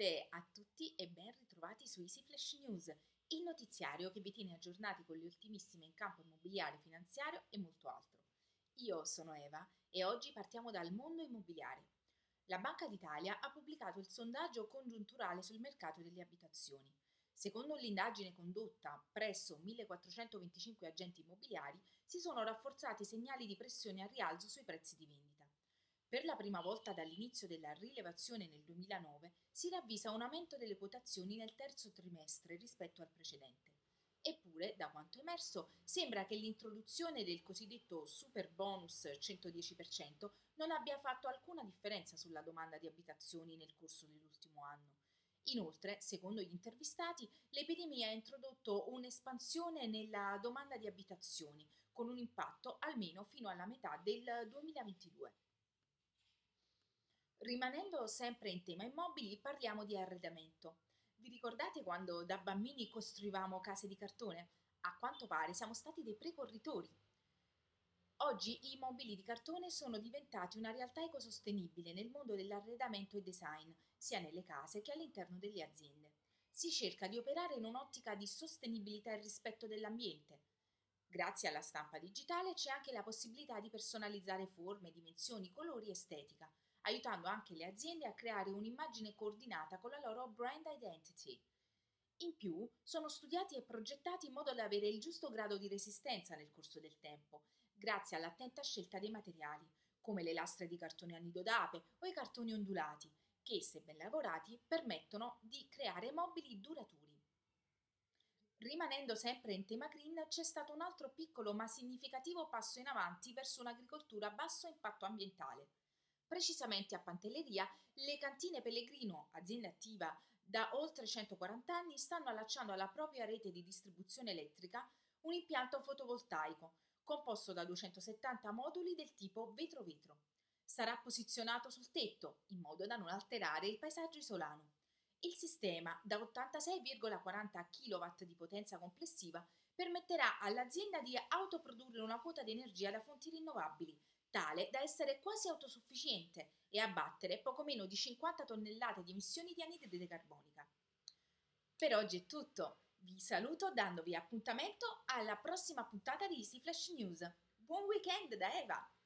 Salve a tutti e ben ritrovati su Easy Flash News, il notiziario che vi tiene aggiornati con le ultimissime in campo immobiliare, finanziario e molto altro. Io sono Eva e oggi partiamo dal mondo immobiliare. La Banca d'Italia ha pubblicato il sondaggio congiunturale sul mercato delle abitazioni. Secondo l'indagine condotta presso 1425 agenti immobiliari, si sono rafforzati segnali di pressione a rialzo sui prezzi di vendita. Per la prima volta dall'inizio della rilevazione nel 2009 si ravvisa un aumento delle quotazioni nel terzo trimestre rispetto al precedente. Eppure, da quanto emerso, sembra che l'introduzione del cosiddetto super bonus 110% non abbia fatto alcuna differenza sulla domanda di abitazioni nel corso dell'ultimo anno. Inoltre, secondo gli intervistati, l'epidemia ha introdotto un'espansione nella domanda di abitazioni, con un impatto almeno fino alla metà del 2022. Rimanendo sempre in tema immobili, parliamo di arredamento. Vi ricordate quando da bambini costruivamo case di cartone? A quanto pare siamo stati dei precorritori. Oggi i mobili di cartone sono diventati una realtà ecosostenibile nel mondo dell'arredamento e design, sia nelle case che all'interno delle aziende. Si cerca di operare in un'ottica di sostenibilità e rispetto dell'ambiente. Grazie alla stampa digitale c'è anche la possibilità di personalizzare forme, dimensioni, colori e estetica aiutando anche le aziende a creare un'immagine coordinata con la loro brand identity. In più, sono studiati e progettati in modo da avere il giusto grado di resistenza nel corso del tempo, grazie all'attenta scelta dei materiali, come le lastre di cartone a nido d'ape o i cartoni ondulati, che, se ben lavorati, permettono di creare mobili duraturi. Rimanendo sempre in tema green, c'è stato un altro piccolo ma significativo passo in avanti verso un'agricoltura a basso impatto ambientale. Precisamente a Pantelleria, le cantine Pellegrino, azienda attiva da oltre 140 anni, stanno allacciando alla propria rete di distribuzione elettrica un impianto fotovoltaico composto da 270 moduli del tipo vetro-vetro. Sarà posizionato sul tetto in modo da non alterare il paesaggio isolano. Il sistema, da 86,40 kW di potenza complessiva, permetterà all'azienda di autoprodurre una quota di energia da fonti rinnovabili tale da essere quasi autosufficiente e abbattere poco meno di 50 tonnellate di emissioni di anidride carbonica. Per oggi è tutto. Vi saluto dandovi appuntamento alla prossima puntata di Easy Flash News. Buon weekend da Eva!